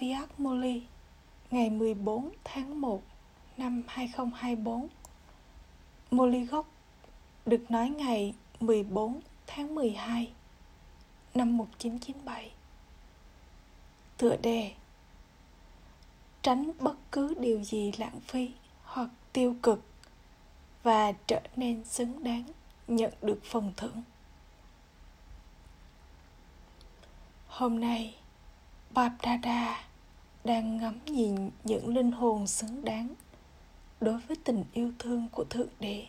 Saviat Moli ngày 14 tháng 1 năm 2024 Moli gốc được nói ngày 14 tháng 12 năm 1997 Tựa đề, Tránh bất cứ điều gì lãng phí hoặc tiêu cực và trở nên xứng đáng nhận được phần thưởng. Hôm nay Babdada đang ngắm nhìn những linh hồn xứng đáng đối với tình yêu thương của Thượng Đế.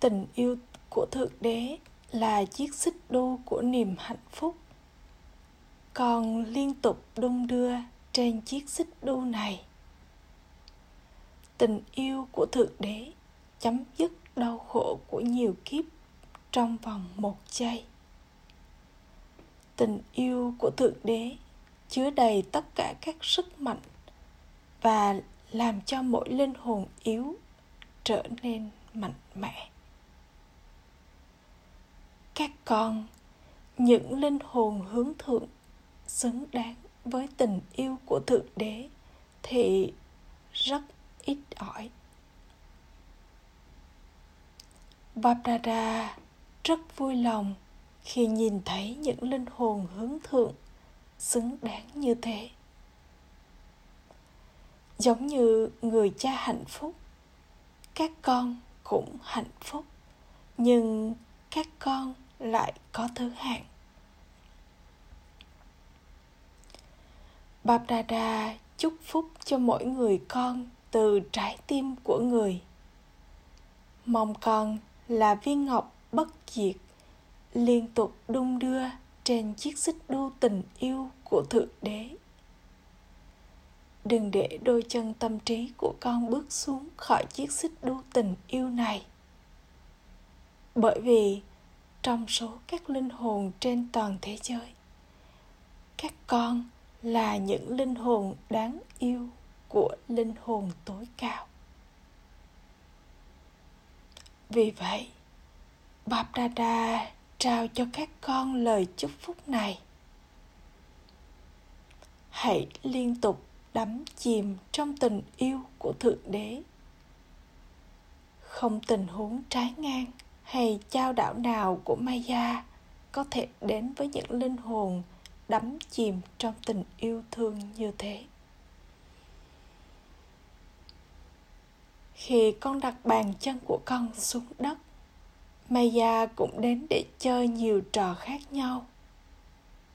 Tình yêu của Thượng Đế là chiếc xích đu của niềm hạnh phúc. Còn liên tục đung đưa trên chiếc xích đu này. Tình yêu của Thượng Đế chấm dứt đau khổ của nhiều kiếp trong vòng một giây tình yêu của thượng đế chứa đầy tất cả các sức mạnh và làm cho mỗi linh hồn yếu trở nên mạnh mẽ. Các con, những linh hồn hướng thượng xứng đáng với tình yêu của thượng đế thì rất ít ỏi. Babdada rất vui lòng khi nhìn thấy những linh hồn hướng thượng xứng đáng như thế giống như người cha hạnh phúc, các con cũng hạnh phúc, nhưng các con lại có thứ hạng Babdada chúc phúc cho mỗi người con từ trái tim của người. Mong con là viên ngọc bất diệt liên tục đung đưa trên chiếc xích đu tình yêu của thượng đế. Đừng để đôi chân tâm trí của con bước xuống khỏi chiếc xích đu tình yêu này. Bởi vì trong số các linh hồn trên toàn thế giới, các con là những linh hồn đáng yêu của linh hồn tối cao. Vì vậy Bapdada trao cho các con lời chúc phúc này. Hãy liên tục đắm chìm trong tình yêu của thượng đế. Không tình huống trái ngang hay trao đảo nào của maya có thể đến với những linh hồn đắm chìm trong tình yêu thương như thế. Khi con đặt bàn chân của con xuống đất Maya cũng đến để chơi nhiều trò khác nhau.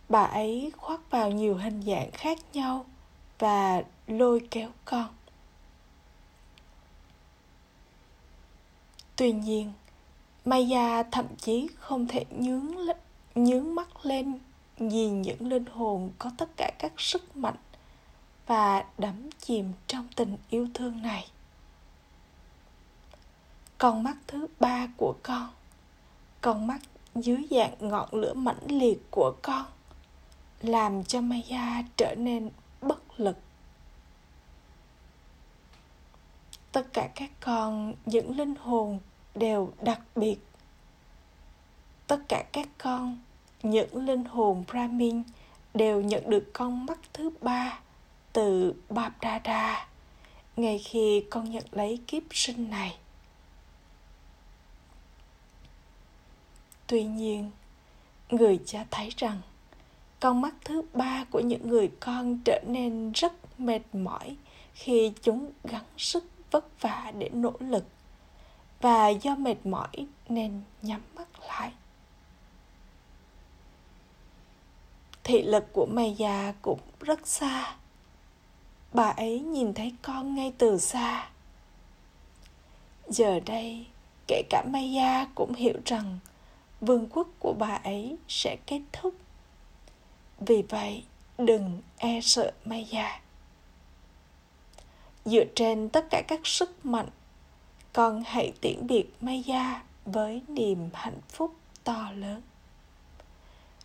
Bà ấy khoác vào nhiều hình dạng khác nhau và lôi kéo con. Tuy nhiên, Maya thậm chí không thể nhướng nhướng mắt lên nhìn những linh hồn có tất cả các sức mạnh và đắm chìm trong tình yêu thương này. Con mắt thứ ba của con con mắt dưới dạng ngọn lửa mãnh liệt của con làm cho Maya trở nên bất lực. Tất cả các con, những linh hồn đều đặc biệt. Tất cả các con, những linh hồn Brahmin đều nhận được con mắt thứ ba từ Babdada ngay khi con nhận lấy kiếp sinh này. Tuy nhiên, người cha thấy rằng con mắt thứ ba của những người con trở nên rất mệt mỏi khi chúng gắng sức vất vả để nỗ lực và do mệt mỏi nên nhắm mắt lại. Thị lực của mày già cũng rất xa. Bà ấy nhìn thấy con ngay từ xa. Giờ đây, kể cả maya cũng hiểu rằng vương quốc của bà ấy sẽ kết thúc. Vì vậy, đừng e sợ maya dựa trên tất cả các sức mạnh, con hãy tiễn biệt maya với niềm hạnh phúc to lớn.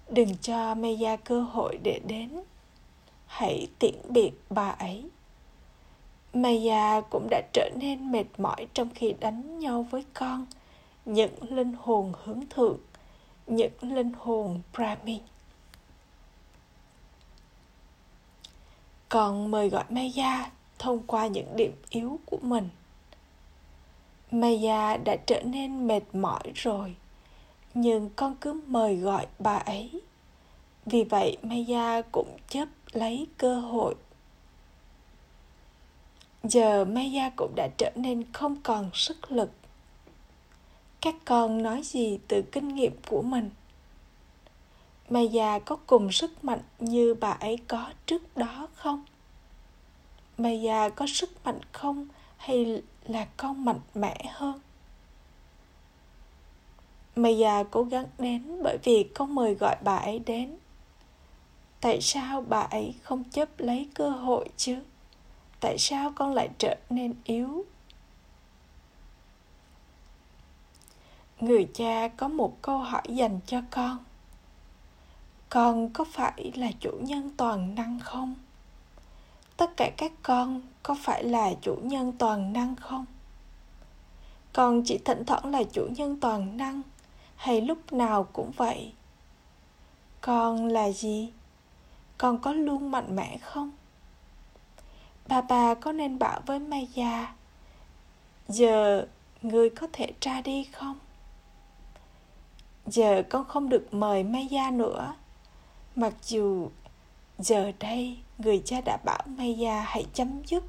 Đừng cho maya cơ hội để đến. Hãy tiễn biệt bà ấy. Maya cũng đã trở nên mệt mỏi trong khi đánh nhau với con những linh hồn hướng thượng những linh hồn Brahmin. Còn mời gọi Maya thông qua những điểm yếu của mình. Maya đã trở nên mệt mỏi rồi, nhưng con cứ mời gọi bà ấy. Vì vậy Maya cũng chấp lấy cơ hội. Giờ Maya cũng đã trở nên không còn sức lực. Các con nói gì từ kinh nghiệm của mình? Maya có cùng sức mạnh như bà ấy có trước đó không? Maya có sức mạnh không hay là con mạnh mẽ hơn? Maya cố gắng đến bởi vì con mời gọi bà ấy đến. Tại sao bà ấy không chấp lấy cơ hội chứ? Tại sao con lại trở nên yếu? Người cha có một câu hỏi dành cho con. Con có phải là chủ nhân toàn năng không? Tất cả các con có phải là chủ nhân toàn năng không? Con chỉ thỉnh thoảng là chủ nhân toàn năng hay lúc nào cũng vậy? Con là gì? Con có luôn mạnh mẽ không? Bà bà có nên bảo với maya, giờ người có thể ra đi không? Giờ con không được mời maya nữa Mặc dù giờ đây người cha đã bảo Maya hãy chấm dứt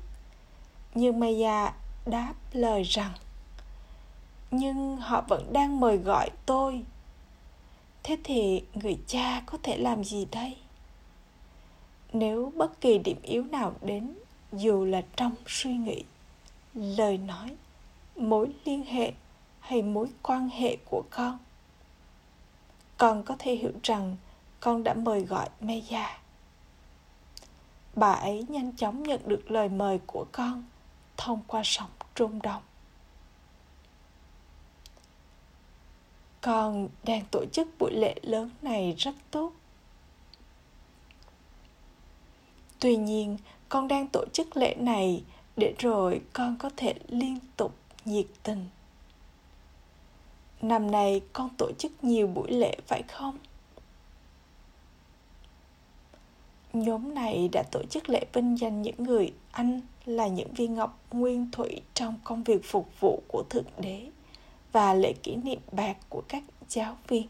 Nhưng Maya đáp lời rằng Nhưng họ vẫn đang mời gọi tôi Thế thì người cha có thể làm gì đây? Nếu bất kỳ điểm yếu nào đến Dù là trong suy nghĩ, lời nói, mối liên hệ hay mối quan hệ của con con có thể hiểu rằng con đã mời gọi Meja. Bà ấy nhanh chóng nhận được lời mời của con thông qua sóng trung động. Con đang tổ chức buổi lễ lớn này rất tốt. Tuy nhiên, con đang tổ chức lễ này để rồi con có thể liên tục nhiệt tình. Năm nay con tổ chức nhiều buổi lễ phải không? Nhóm này đã tổ chức lễ vinh danh những người anh là những viên ngọc nguyên thủy trong công việc phục vụ của Thượng Đế và lễ kỷ niệm bạc của các giáo viên.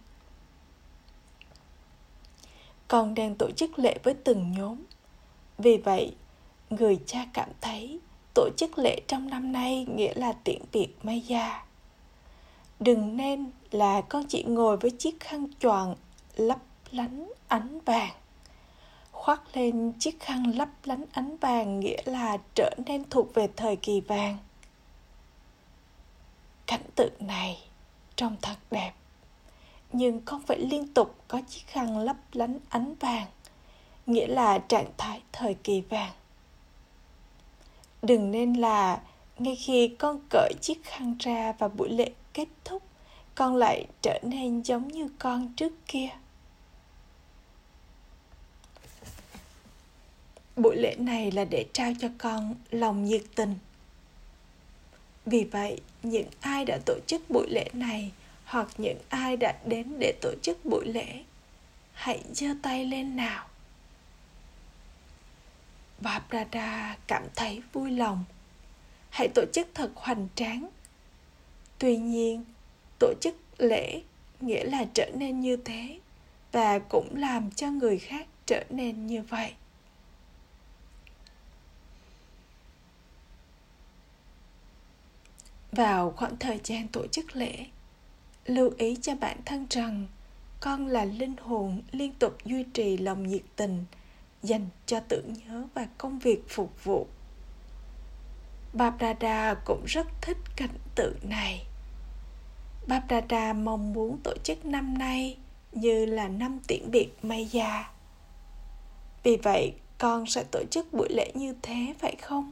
Còn đang tổ chức lễ với từng nhóm. Vì vậy, người cha cảm thấy tổ chức lễ trong năm nay nghĩa là tiễn biệt Maya. Đừng nên là con chỉ ngồi với chiếc khăn choàng lấp lánh ánh vàng. Khoác lên chiếc khăn lấp lánh ánh vàng nghĩa là trở nên thuộc về thời kỳ vàng. Cảnh tượng này trông thật đẹp, nhưng không phải liên tục có chiếc khăn lấp lánh ánh vàng, nghĩa là trạng thái thời kỳ vàng. Đừng nên là ngay khi con cởi chiếc khăn ra và buổi lễ kết thúc, con lại trở nên giống như con trước kia. Buổi lễ này là để trao cho con lòng nhiệt tình. Vì vậy, những ai đã tổ chức buổi lễ này hoặc những ai đã đến để tổ chức buổi lễ, hãy giơ tay lên nào. Và Prada cảm thấy vui lòng hãy tổ chức thật hoành tráng. Tuy nhiên, tổ chức lễ nghĩa là trở nên như thế và cũng làm cho người khác trở nên như vậy. Vào khoảng thời gian tổ chức lễ, lưu ý cho bản thân rằng con là linh hồn liên tục duy trì lòng nhiệt tình dành cho tưởng nhớ và công việc phục vụ. Babrada cũng rất thích cảnh tượng này. Babrada mong muốn tổ chức năm nay như là năm tiễn biệt Maya. Vì vậy, con sẽ tổ chức buổi lễ như thế phải không?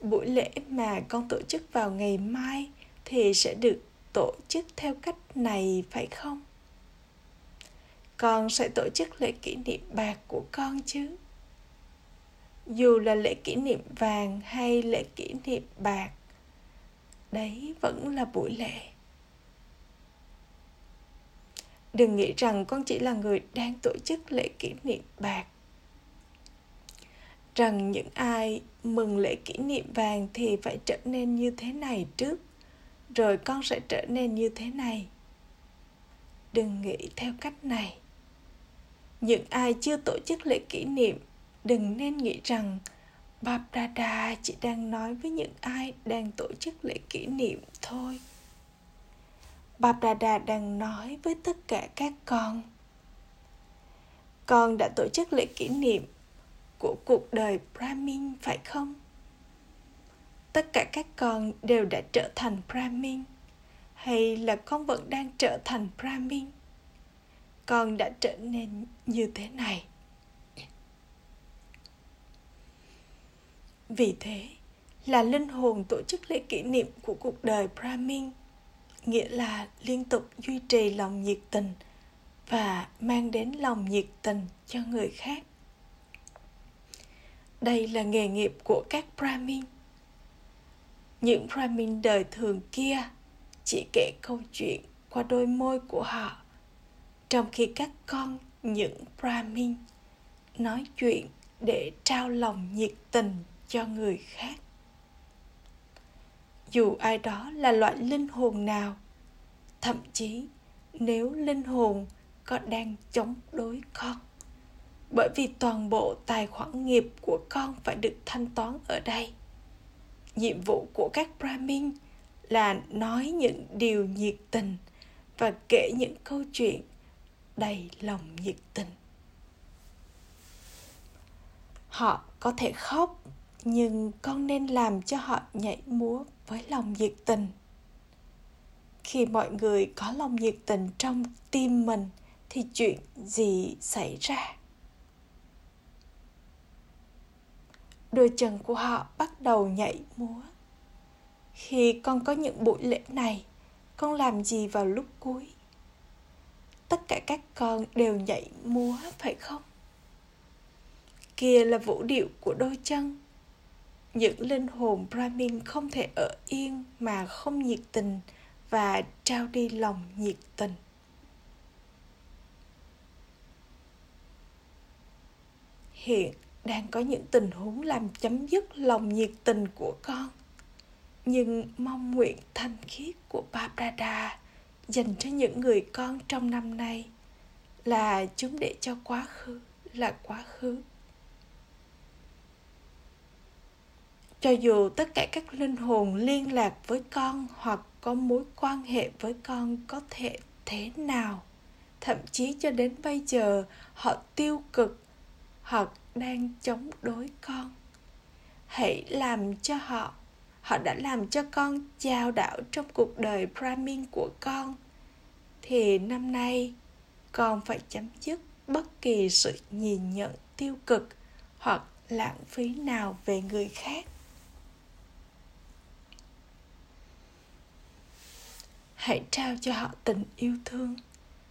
buổi lễ mà con tổ chức vào ngày mai thì sẽ được tổ chức theo cách này phải không con sẽ tổ chức lễ kỷ niệm bạc của con chứ dù là lễ kỷ niệm vàng hay lễ kỷ niệm bạc, đấy vẫn là buổi lễ. Đừng nghĩ rằng con chỉ là người đang tổ chức lễ kỷ niệm bạc. Rằng những ai mừng lễ kỷ niệm vàng thì phải trở nên như thế này trước, rồi con sẽ trở nên như thế này. Đừng nghĩ theo cách này. Những ai chưa tổ chức lễ kỷ niệm đừng nên nghĩ rằng Babrada chỉ đang nói với những ai đang tổ chức lễ kỷ niệm thôi. Babrada đang nói với tất cả các con. Con đã tổ chức lễ kỷ niệm của cuộc đời Brahmin, phải không? Tất cả các con đều đã trở thành Brahmin, hay là con vẫn đang trở thành Brahmin? Con đã trở nên như thế này. Vì thế, là linh hồn tổ chức lễ kỷ niệm của cuộc đời Brahmin, nghĩa là liên tục duy trì lòng nhiệt tình và mang đến lòng nhiệt tình cho người khác. Đây là nghề nghiệp của các Brahmin. Những Brahmin đời thường kia chỉ kể câu chuyện qua đôi môi của họ, trong khi các con những Brahmin nói chuyện để trao lòng nhiệt tình cho người khác. Dù ai đó là loại linh hồn nào, thậm chí nếu linh hồn có đang chống đối con, bởi vì toàn bộ tài khoản nghiệp của con phải được thanh toán ở đây, nhiệm vụ của các brahmin là nói những điều nhiệt tình và kể những câu chuyện đầy lòng nhiệt tình. Họ có thể khóc nhưng con nên làm cho họ nhảy múa với lòng nhiệt tình. Khi mọi người có lòng nhiệt tình trong tim mình, thì chuyện gì xảy ra? Đôi chân của họ bắt đầu nhảy múa. Khi con có những buổi lễ này, con làm gì vào lúc cuối? Tất cả các con đều nhảy múa, phải không? Kia là vũ điệu của đôi chân những linh hồn Brahmin không thể ở yên mà không nhiệt tình và trao đi lòng nhiệt tình. Hiện đang có những tình huống làm chấm dứt lòng nhiệt tình của con. Nhưng mong nguyện thanh khiết của Babrada dành cho những người con trong năm nay là chúng để cho quá khứ là quá khứ cho dù tất cả các linh hồn liên lạc với con hoặc có mối quan hệ với con có thể thế nào, thậm chí cho đến bây giờ họ tiêu cực hoặc đang chống đối con. Hãy làm cho họ họ đã làm cho con chao đảo trong cuộc đời brahmin của con. Thì năm nay, con phải chấm dứt bất kỳ sự nhìn nhận tiêu cực hoặc lãng phí nào về người khác. Hãy trao cho họ tình yêu thương.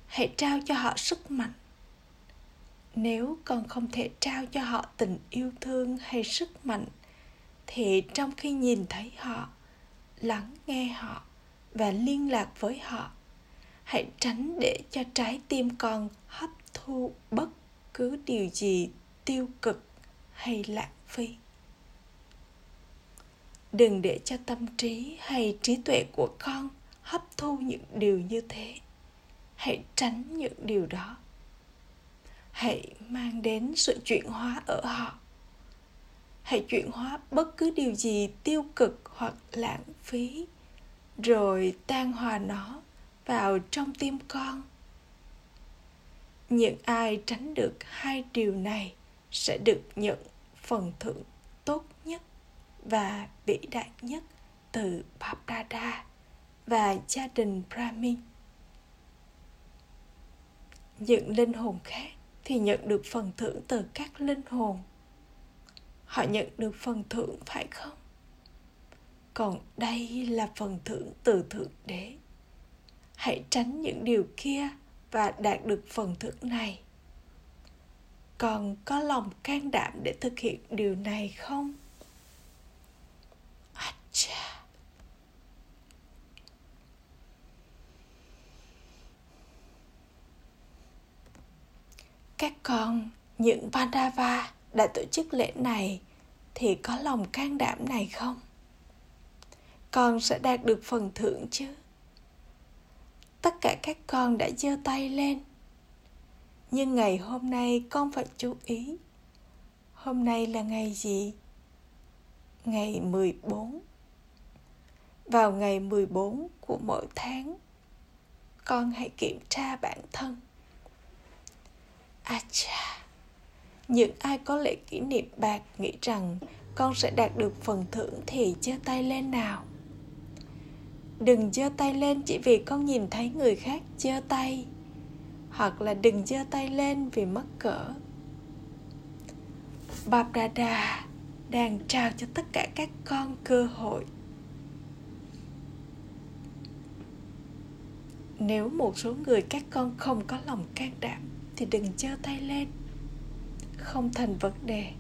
Hãy trao cho họ sức mạnh. Nếu còn không thể trao cho họ tình yêu thương hay sức mạnh, thì trong khi nhìn thấy họ, lắng nghe họ và liên lạc với họ, hãy tránh để cho trái tim con hấp thu bất cứ điều gì tiêu cực hay lãng phí. Đừng để cho tâm trí hay trí tuệ của con hấp thu những điều như thế. Hãy tránh những điều đó. Hãy mang đến sự chuyển hóa ở họ. Hãy chuyển hóa bất cứ điều gì tiêu cực hoặc lãng phí, rồi tan hòa nó vào trong tim con. Những ai tránh được hai điều này sẽ được nhận phần thưởng tốt nhất và vĩ đại nhất từ Babrada và gia đình Brahmin. Những linh hồn khác thì nhận được phần thưởng từ các linh hồn. Họ nhận được phần thưởng phải không? Còn đây là phần thưởng từ Thượng Đế. Hãy tránh những điều kia và đạt được phần thưởng này. Còn có lòng can đảm để thực hiện điều này không? Acha các con, những Pandava đã tổ chức lễ này thì có lòng can đảm này không? Con sẽ đạt được phần thưởng chứ? Tất cả các con đã giơ tay lên. Nhưng ngày hôm nay con phải chú ý. Hôm nay là ngày gì? Ngày 14 vào ngày 14 của mỗi tháng, con hãy kiểm tra bản thân à cha những ai có lễ kỷ niệm bạc nghĩ rằng con sẽ đạt được phần thưởng thì giơ tay lên nào. Đừng giơ tay lên chỉ vì con nhìn thấy người khác giơ tay, hoặc là đừng giơ tay lên vì mất cỡ. Bap Dada đang trao cho tất cả các con cơ hội. Nếu một số người các con không có lòng can đảm thì đừng giơ tay lên. Không thành vấn đề.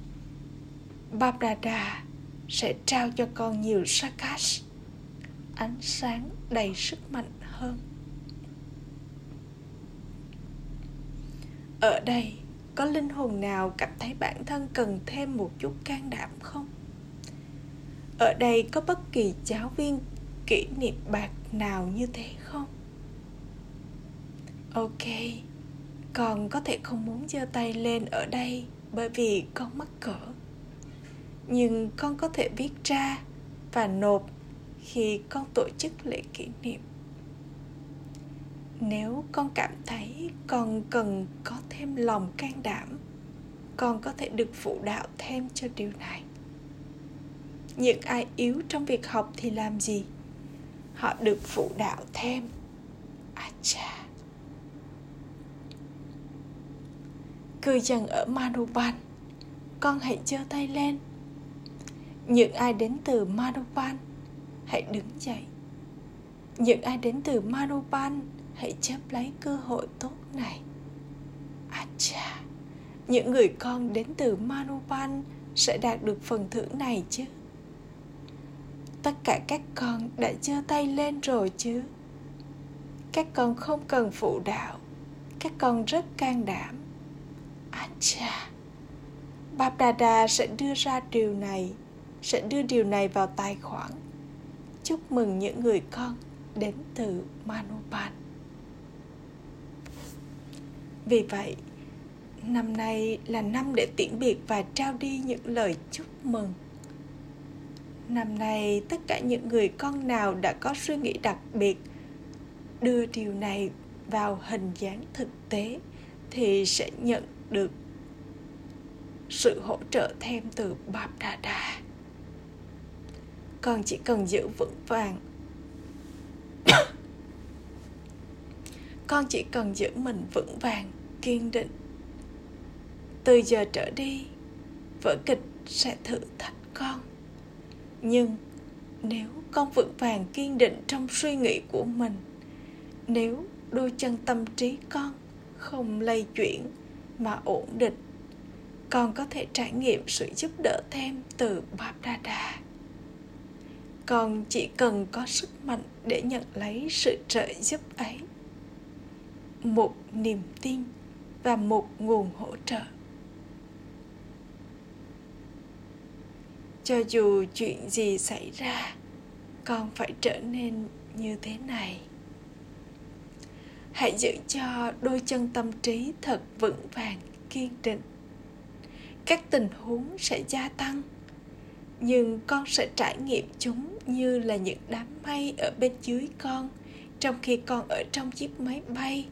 Bap sẽ trao cho con nhiều Sakash ánh sáng đầy sức mạnh hơn. Ở đây, có linh hồn nào cảm thấy bản thân cần thêm một chút can đảm không? Ở đây có bất kỳ giáo viên kỷ niệm bạc nào như thế không? Ok con có thể không muốn giơ tay lên ở đây bởi vì con mắc cỡ. Nhưng con có thể viết ra và nộp khi con tổ chức lễ kỷ niệm. Nếu con cảm thấy con cần có thêm lòng can đảm, con có thể được phụ đạo thêm cho điều này. Những ai yếu trong việc học thì làm gì? Họ được phụ đạo thêm. À chà cư dân ở Manuban con hãy giơ tay lên. Những ai đến từ Manuban hãy đứng dậy. Những ai đến từ Manuban hãy chấp lấy cơ hội tốt này. À cha những người con đến từ Manuban sẽ đạt được phần thưởng này chứ? Tất cả các con đã giơ tay lên rồi chứ? Các con không cần phụ đạo, các con rất can đảm à cha Bap sẽ đưa ra điều này sẽ đưa điều này vào tài khoản chúc mừng những người con đến từ Manupan. vì vậy, năm nay là năm để tiễn biệt và trao đi những lời chúc mừng. Năm nay, tất cả những người con nào đã có suy nghĩ đặc biệt đưa điều này vào hình dáng thực tế thì sẽ nhận được sự hỗ trợ thêm từ Bap Đà. Con chỉ cần giữ vững vàng. Con chỉ cần giữ mình vững vàng, kiên định. Từ giờ trở đi, vở kịch sẽ thử thách con. Nhưng nếu con vững vàng, kiên định trong suy nghĩ của mình, nếu đôi chân tâm trí con không lay chuyển mà ổn định con có thể trải nghiệm sự giúp đỡ thêm từ Bapdada. Con chỉ cần có sức mạnh để nhận lấy sự trợ giúp ấy. Một niềm tin và một nguồn hỗ trợ cho dù chuyện gì xảy ra, con phải trở nên như thế này hãy giữ cho đôi chân tâm trí thật vững vàng, kiên định. Các tình huống sẽ gia tăng, nhưng con sẽ trải nghiệm chúng như là những đám mây ở bên dưới con. Trong khi con ở trong chiếc máy bay,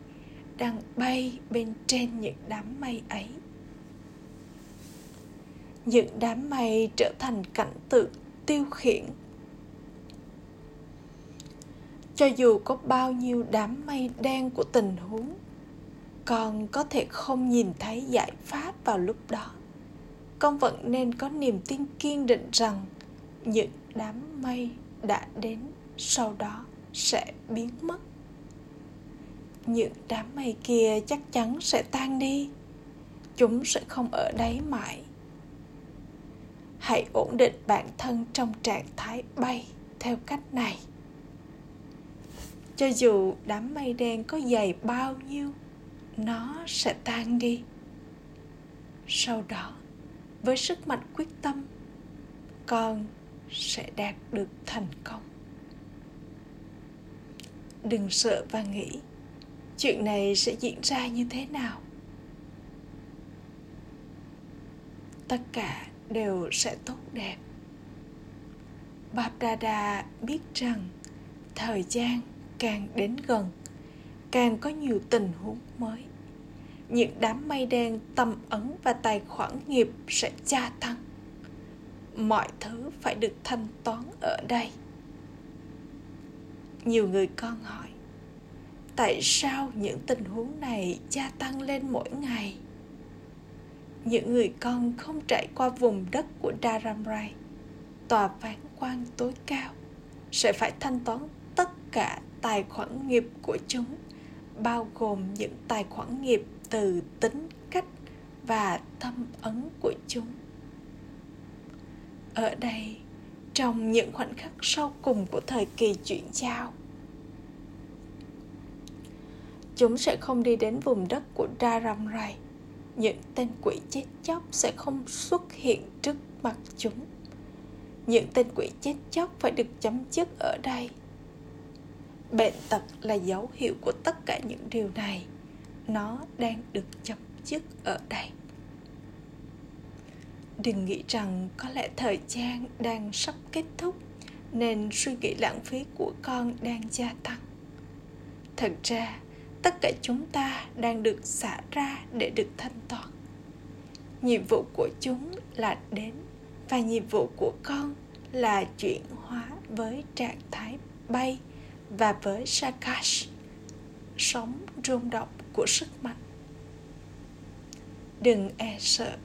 đang bay bên trên những đám mây ấy. Những đám mây trở thành cảnh tượng tiêu khiển cho dù có bao nhiêu đám mây đen của tình huống, con có thể không nhìn thấy giải pháp vào lúc đó. Con vẫn nên có niềm tin kiên định rằng những đám mây đã đến, sau đó sẽ biến mất. Những đám mây kia chắc chắn sẽ tan đi. Chúng sẽ không ở đấy mãi. Hãy ổn định bản thân trong trạng thái bay theo cách này cho dù đám mây đen có dày bao nhiêu, nó sẽ tan đi. Sau đó, với sức mạnh quyết tâm, con sẽ đạt được thành công. Đừng sợ và nghĩ chuyện này sẽ diễn ra như thế nào. Tất cả đều sẽ tốt đẹp. Bapdada biết rằng thời gian càng đến gần càng có nhiều tình huống mới. Những đám mây đen tâm ấn và tài khoản nghiệp sẽ gia tăng. Mọi thứ phải được thanh toán ở đây. Nhiều người con hỏi tại sao những tình huống này gia tăng lên mỗi ngày? Những người con không trải qua vùng đất của Dharamrai, tòa phán quan tối cao, sẽ phải thanh toán tất cả tài khoản nghiệp của chúng, bao gồm những tài khoản nghiệp từ tính cách và tâm ấn của chúng. Ở đây, trong những khoảnh khắc sau cùng của thời kỳ chuyển giao, chúng sẽ không đi đến vùng đất của Dharamrai những tên quỷ chết chóc sẽ không xuất hiện trước mặt chúng. Những tên quỷ chết chóc phải được chấm dứt ở đây bệnh tật là dấu hiệu của tất cả những điều này. Nó đang được chấm dứt ở đây. Đừng nghĩ rằng có lẽ thời gian đang sắp kết thúc, nên suy nghĩ lãng phí của con đang gia tăng. Thật ra, tất cả chúng ta đang được xả ra để được thanh toán. Nhiệm vụ của chúng là đến, và nhiệm vụ của con là chuyển hóa với trạng thái bay và với sakash, sống rung động của sức mạnh. Đừng e sợ.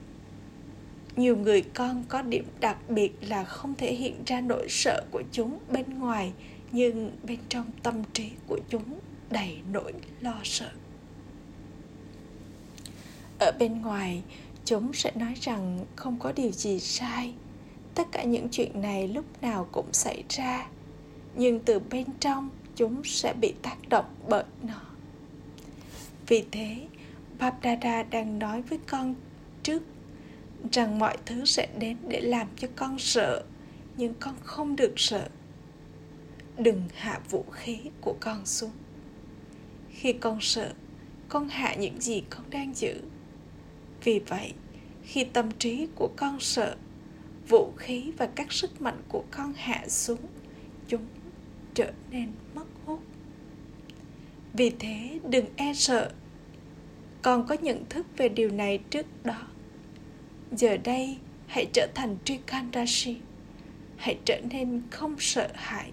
Nhiều người con có điểm đặc biệt là không thể hiện ra nỗi sợ của chúng bên ngoài, nhưng bên trong tâm trí của chúng đầy nỗi lo sợ. Ở bên ngoài, chúng sẽ nói rằng không có điều gì sai. Tất cả những chuyện này lúc nào cũng xảy ra nhưng từ bên trong, chúng sẽ bị tác động bởi nó. Vì thế Babdada đang nói với con trước rằng mọi thứ sẽ đến để làm cho con sợ, nhưng con không được sợ. Đừng hạ vũ khí của con xuống. Khi con sợ, con hạ những gì con đang giữ. Vì vậy, khi tâm trí của con sợ, vũ khí và các sức mạnh của con hạ xuống, chúng trở nên mất hút. Vì thế đừng e sợ. Con có nhận thức về điều này trước đó. Giờ đây, hãy trở thành trikandashi. Hãy trở nên không sợ hãi.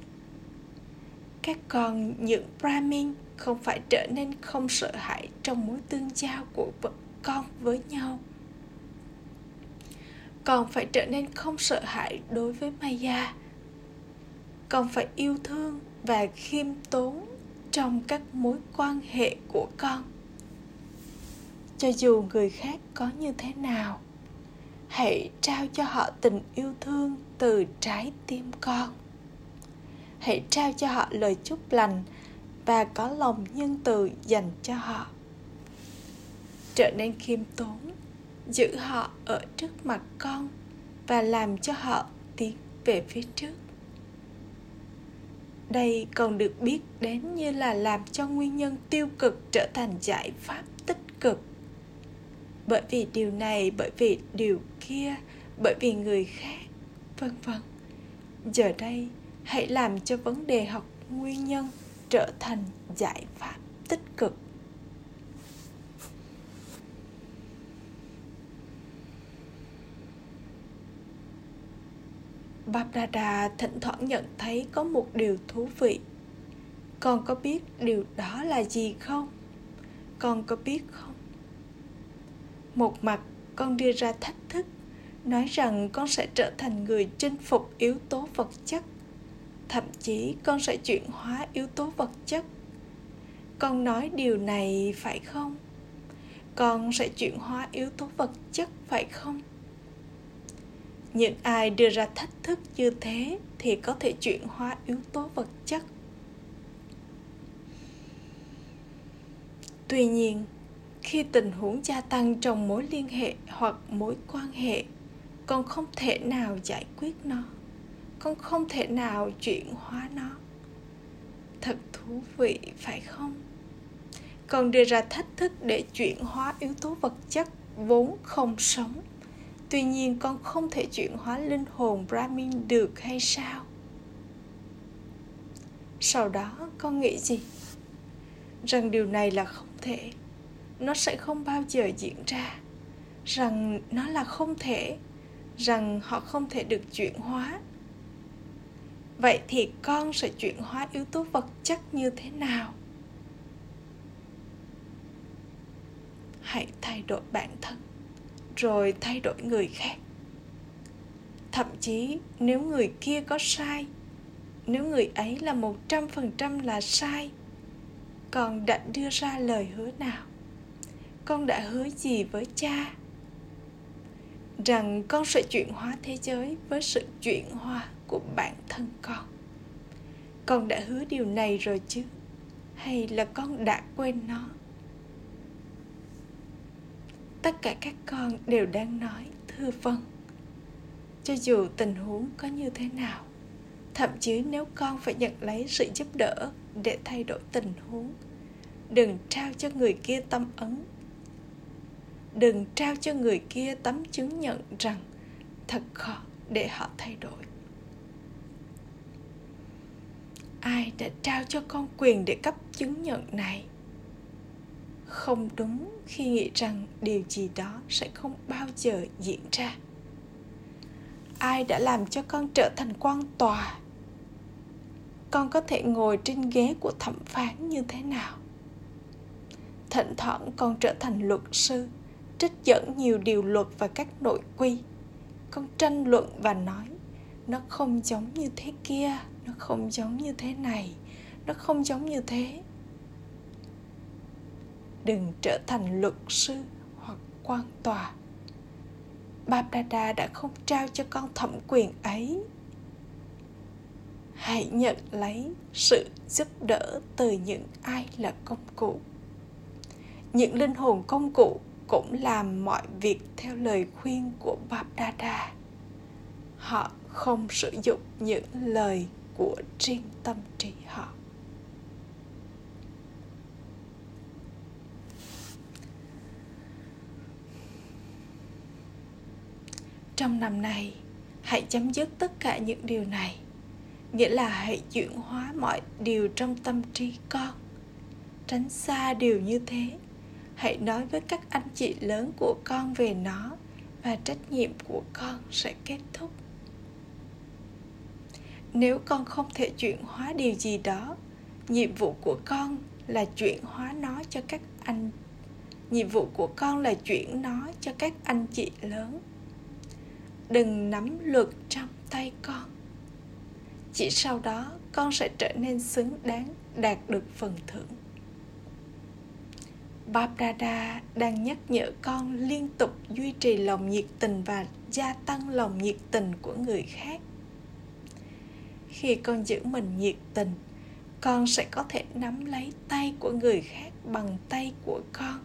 Các con những brahmin không phải trở nên không sợ hãi trong mối tương giao của vợ con với nhau. Còn phải trở nên không sợ hãi đối với Maya. Con phải yêu thương và khiêm tốn trong các mối quan hệ của con. Cho dù người khác có như thế nào, hãy trao cho họ tình yêu thương từ trái tim con. Hãy trao cho họ lời chúc lành và có lòng nhân từ dành cho họ. Trở nên khiêm tốn giữ họ ở trước mặt con và làm cho họ tiến về phía trước đây còn được biết đến như là làm cho nguyên nhân tiêu cực trở thành giải pháp tích cực. Bởi vì điều này, bởi vì điều kia, bởi vì người khác, vân vân. Giờ đây, hãy làm cho vấn đề học nguyên nhân trở thành giải pháp tích cực. Babdada thỉnh thoảng nhận thấy có một điều thú vị. Con có biết điều đó là gì không? Con có biết không? Một mặt con đưa ra thách thức, nói rằng con sẽ trở thành người chinh phục yếu tố vật chất. Thậm chí con sẽ chuyển hóa yếu tố vật chất. Con nói điều này phải không? Con sẽ chuyển hóa yếu tố vật chất phải không? Những ai đưa ra thách thức như thế thì có thể chuyển hóa yếu tố vật chất. Tuy nhiên, khi tình huống gia tăng trong mối liên hệ hoặc mối quan hệ, con không thể nào giải quyết nó. Con không thể nào chuyển hóa nó. Thật thú vị, phải không? Con đưa ra thách thức để chuyển hóa yếu tố vật chất vốn không sống tuy nhiên, con không thể chuyển hóa linh hồn brahmin được hay sao? Sau đó, con nghĩ gì? Rằng điều này là không thể. Nó sẽ không bao giờ diễn ra. Rằng nó là không thể. Rằng họ không thể được chuyển hóa. Vậy thì con sẽ chuyển hóa yếu tố vật chất như thế nào? Hãy thay đổi bản thân rồi thay đổi người khác. Thậm chí, nếu người kia có sai, nếu người ấy là một trăm phần trăm là sai, con đã đưa ra lời hứa nào? Con đã hứa gì với cha? Rằng con sẽ chuyển hóa thế giới với sự chuyển hóa của bản thân con. Con đã hứa điều này rồi chứ? Hay là con đã quên nó? Tất cả các con đều đang nói, thưa vâng cho dù tình huống có như thế nào, thậm chí nếu con phải nhận lấy sự giúp đỡ để thay đổi tình huống, đừng trao cho người kia tâm ấn. Đừng trao cho người kia tấm chứng nhận rằng thật khó để họ thay đổi. Ai đã trao cho con quyền để cấp chứng nhận này? Không đúng khi nghĩ rằng điều gì đó sẽ không bao giờ diễn ra. Ai đã làm cho con trở thành quan tòa? Con có thể ngồi trên ghế của thẩm phán như thế nào? Thỉnh thoảng con trở thành luật sư, trích dẫn nhiều điều luật và các nội quy. Con tranh luận và nói, nó không giống như thế kia, nó không giống như thế này, nó không giống như thế đừng trở thành luật sư hoặc quan tòa. Babdada đã không trao cho con thẩm quyền ấy. Hãy nhận lấy sự giúp đỡ từ những ai là công cụ. Những linh hồn công cụ cũng làm mọi việc theo lời khuyên của Babdada. Họ không sử dụng những lời của riêng tâm trí họ. Trong năm nay, hãy chấm dứt tất cả những điều này. Nghĩa là hãy chuyển hóa mọi điều trong tâm trí con. Tránh xa điều như thế, hãy nói với các anh chị lớn của con về nó và trách nhiệm của con sẽ kết thúc. Nếu con không thể chuyển hóa điều gì đó, nhiệm vụ của con là chuyển hóa nó cho các anh, nhiệm vụ của con là chuyển nó cho các anh chị lớn đừng nắm luật trong tay con chỉ sau đó con sẽ trở nên xứng đáng đạt được phần thưởng Babrada đang nhắc nhở con liên tục duy trì lòng nhiệt tình và gia tăng lòng nhiệt tình của người khác. Khi con giữ mình nhiệt tình, con sẽ có thể nắm lấy tay của người khác bằng tay của con.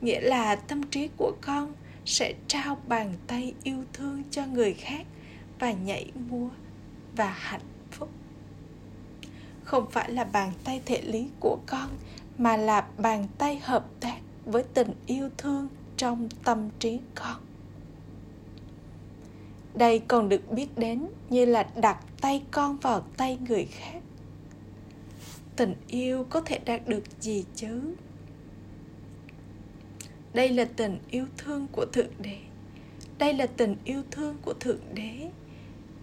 Nghĩa là tâm trí của con sẽ trao bàn tay yêu thương cho người khác và nhảy múa và hạnh phúc. Không phải là bàn tay thể lý của con, mà là bàn tay hợp tác với tình yêu thương trong tâm trí con. Đây còn được biết đến như là đặt tay con vào tay người khác. Tình yêu có thể đạt được gì chứ? Đây là tình yêu thương của thượng đế. Đây là tình yêu thương của thượng đế.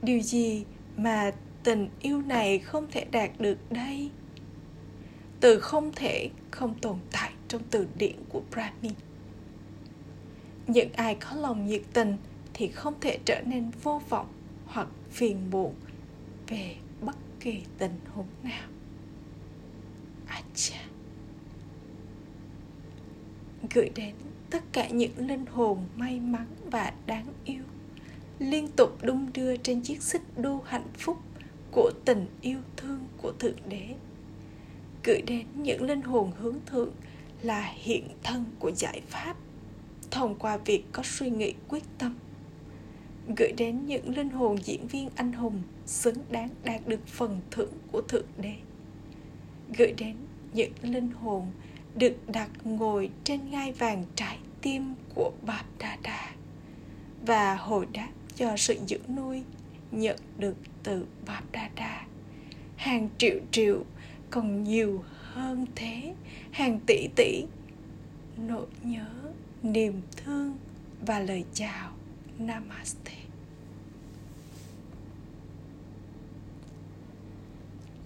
Điều gì mà tình yêu này không thể đạt được đây? Từ không thể không tồn tại trong từ điển của brahmin. Những ai có lòng nhiệt tình thì không thể trở nên vô vọng hoặc phiền muộn về bất kỳ tình huống nào. Acha gửi đến tất cả những linh hồn may mắn và đáng yêu. Liên tục đung đưa trên chiếc xích đu hạnh phúc của tình yêu thương của thượng đế. Gửi đến những linh hồn hướng thượng là hiện thân của giải pháp, thông qua việc có suy nghĩ quyết tâm. Gửi đến những linh hồn diễn viên anh hùng xứng đáng đạt được phần thưởng của thượng đế. Gửi đến những linh hồn được đặt ngồi trên ngai vàng trái tim của Bà Đà Đà và hồi đáp cho sự dưỡng nuôi, nhận được từ Bà Đà Đà hàng triệu triệu, còn nhiều hơn thế. Hàng tỷ tỷ, nỗi nhớ, niềm thương và lời chào. Namaste.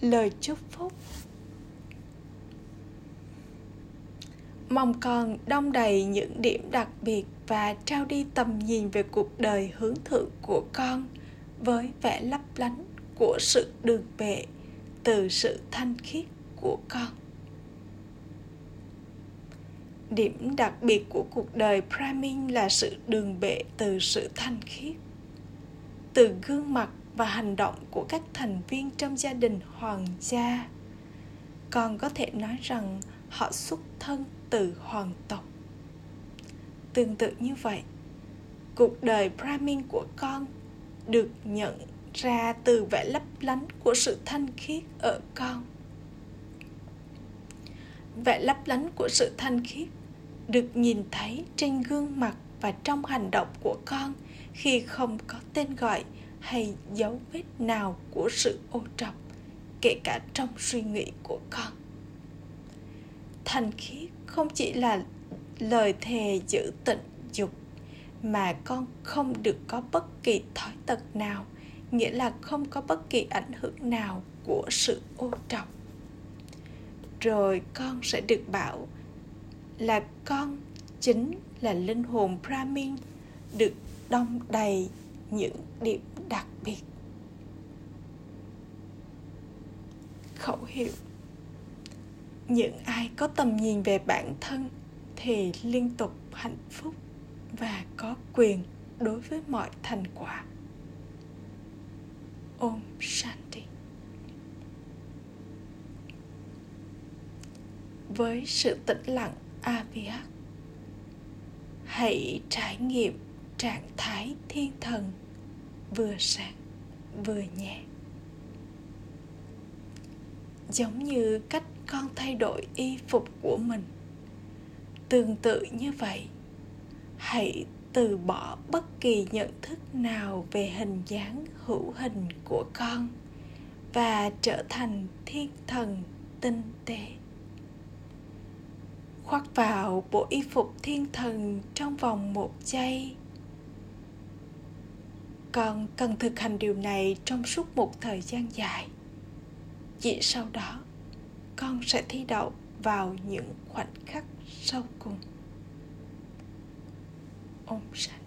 Lời chúc phúc mong con đông đầy những điểm đặc biệt và trao đi tầm nhìn về cuộc đời hướng thượng của con với vẻ lấp lánh của sự đường bệ từ sự thanh khiết của con. Điểm đặc biệt của cuộc đời Brahmin là sự đường bệ từ sự thanh khiết, từ gương mặt và hành động của các thành viên trong gia đình hoàng gia. Con có thể nói rằng họ xuất thân từ hoàng tộc tương tự như vậy, cuộc đời brahmin của con được nhận ra từ vẻ lấp lánh của sự thanh khiết ở con. Vẻ lấp lánh của sự thanh khiết được nhìn thấy trên gương mặt và trong hành động của con khi không có tên gọi hay dấu vết nào của sự ô trọc, kể cả trong suy nghĩ của con thanh khiết không chỉ là lời thề giữ tịnh dục, mà con không được có bất kỳ thói tật nào, nghĩa là không có bất kỳ ảnh hưởng nào của sự ô trọc. Rồi con sẽ được bảo là con chính là linh hồn brahmin, được đong đầy những điểm đặc biệt. Khẩu hiệu những ai có tầm nhìn về bản thân thì liên tục hạnh phúc và có quyền đối với mọi thành quả. Om shanti. Với sự tĩnh lặng aviak hãy trải nghiệm trạng thái thiên thần vừa sáng, vừa nhẹ. Giống như cách con thay đổi y phục của mình. Tương tự như vậy, hãy từ bỏ bất kỳ nhận thức nào về hình dáng hữu hình của con và trở thành thiên thần tinh tế. Khoác vào bộ y phục thiên thần trong vòng một giây. Con cần thực hành điều này trong suốt một thời gian dài. Chỉ sau đó con sẽ thi đậu vào những khoảnh khắc sau cùng. Ôm sạch